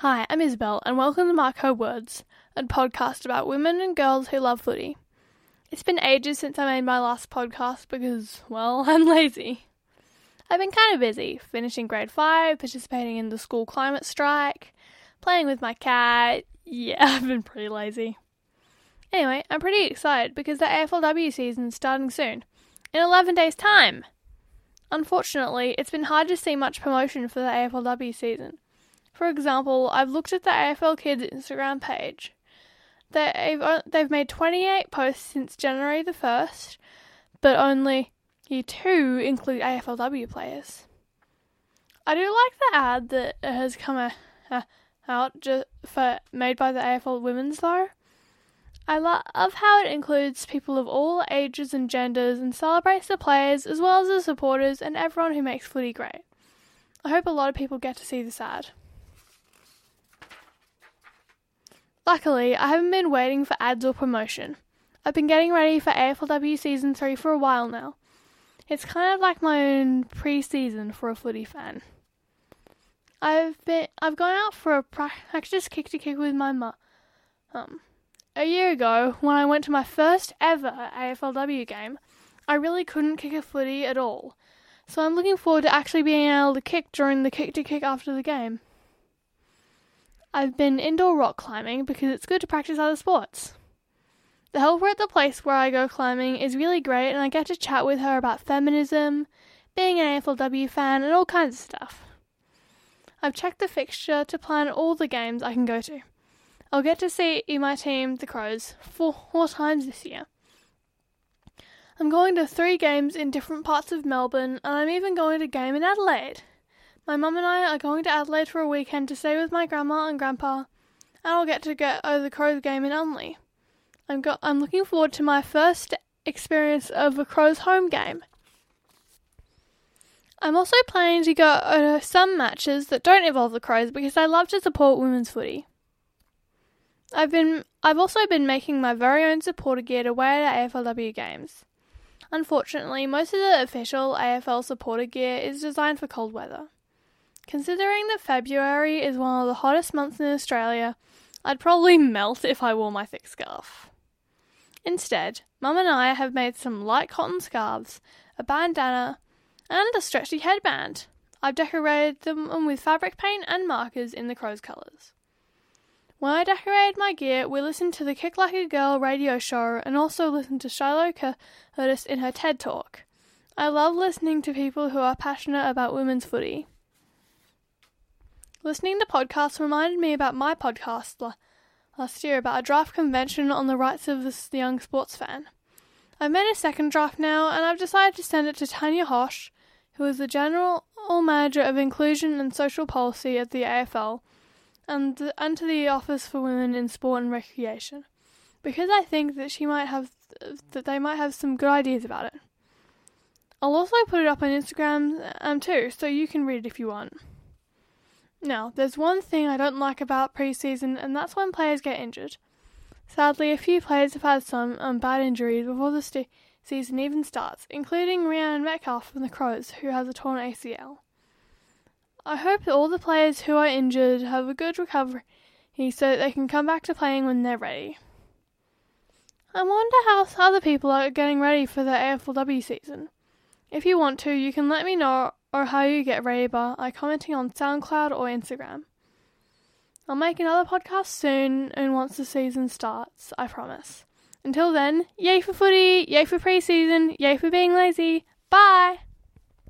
Hi, I'm Isabel, and welcome to Her Words, a podcast about women and girls who love footy. It's been ages since I made my last podcast because, well, I'm lazy. I've been kind of busy, finishing grade 5, participating in the school climate strike, playing with my cat. Yeah, I've been pretty lazy. Anyway, I'm pretty excited because the AFLW season's starting soon, in 11 days' time. Unfortunately, it's been hard to see much promotion for the AFLW season for example, I've looked at the AFL Kids Instagram page. They've they've made 28 posts since January the 1st, but only two include AFLW players. I do like the ad that has come uh, out just for made by the AFL Women's though. I love how it includes people of all ages and genders and celebrates the players as well as the supporters and everyone who makes footy great. I hope a lot of people get to see this ad. Luckily, I haven't been waiting for ads or promotion. I've been getting ready for AFLW Season 3 for a while now. It's kind of like my own pre-season for a footy fan. I've been I've gone out for a practice kick to kick with my mum. Um, a year ago, when I went to my first ever AFLW game, I really couldn't kick a footy at all. So I'm looking forward to actually being able to kick during the kick to kick after the game. I've been indoor rock climbing because it's good to practice other sports. The helper at the place where I go climbing is really great, and I get to chat with her about feminism, being an AFLW fan, and all kinds of stuff. I've checked the fixture to plan all the games I can go to. I'll get to see my team, the Crows, four, four times this year. I'm going to three games in different parts of Melbourne, and I'm even going to a game in Adelaide. My mum and I are going to Adelaide for a weekend to stay with my grandma and grandpa, and I'll get to get over the Crows game in Unley. I'm, go- I'm looking forward to my first experience of a Crows home game. I'm also planning to go to some matches that don't involve the Crows because I love to support women's footy. I've been I've also been making my very own supporter gear to wear at AFLW games. Unfortunately, most of the official AFL supporter gear is designed for cold weather. Considering that February is one of the hottest months in Australia, I'd probably melt if I wore my thick scarf. Instead, Mum and I have made some light cotton scarves, a bandana, and a stretchy headband. I've decorated them with fabric paint and markers in the crow's colours. When I decorated my gear, we listened to the Kick Like a Girl radio show and also listened to Chyloe Kurdas in her TED talk. I love listening to people who are passionate about women's footy. Listening to podcasts reminded me about my podcast last year about a draft convention on the rights of the young sports fan. I've made a second draft now, and I've decided to send it to Tanya Hosch, who is the General Manager of Inclusion and Social Policy at the AFL, and, and to the Office for Women in Sport and Recreation, because I think that she might have that they might have some good ideas about it. I'll also put it up on Instagram um, too, so you can read it if you want. Now, there's one thing I don't like about preseason, and that's when players get injured. Sadly, a few players have had some um, bad injuries before the st- season even starts, including Rhiannon Metcalfe from the Crows, who has a torn ACL. I hope that all the players who are injured have a good recovery so that they can come back to playing when they're ready. I wonder how other people are getting ready for the AFLW season. If you want to, you can let me know or how you get ready by commenting on SoundCloud or Instagram. I'll make another podcast soon and once the season starts, I promise. Until then, yay for footy, yay for pre-season, yay for being lazy. Bye!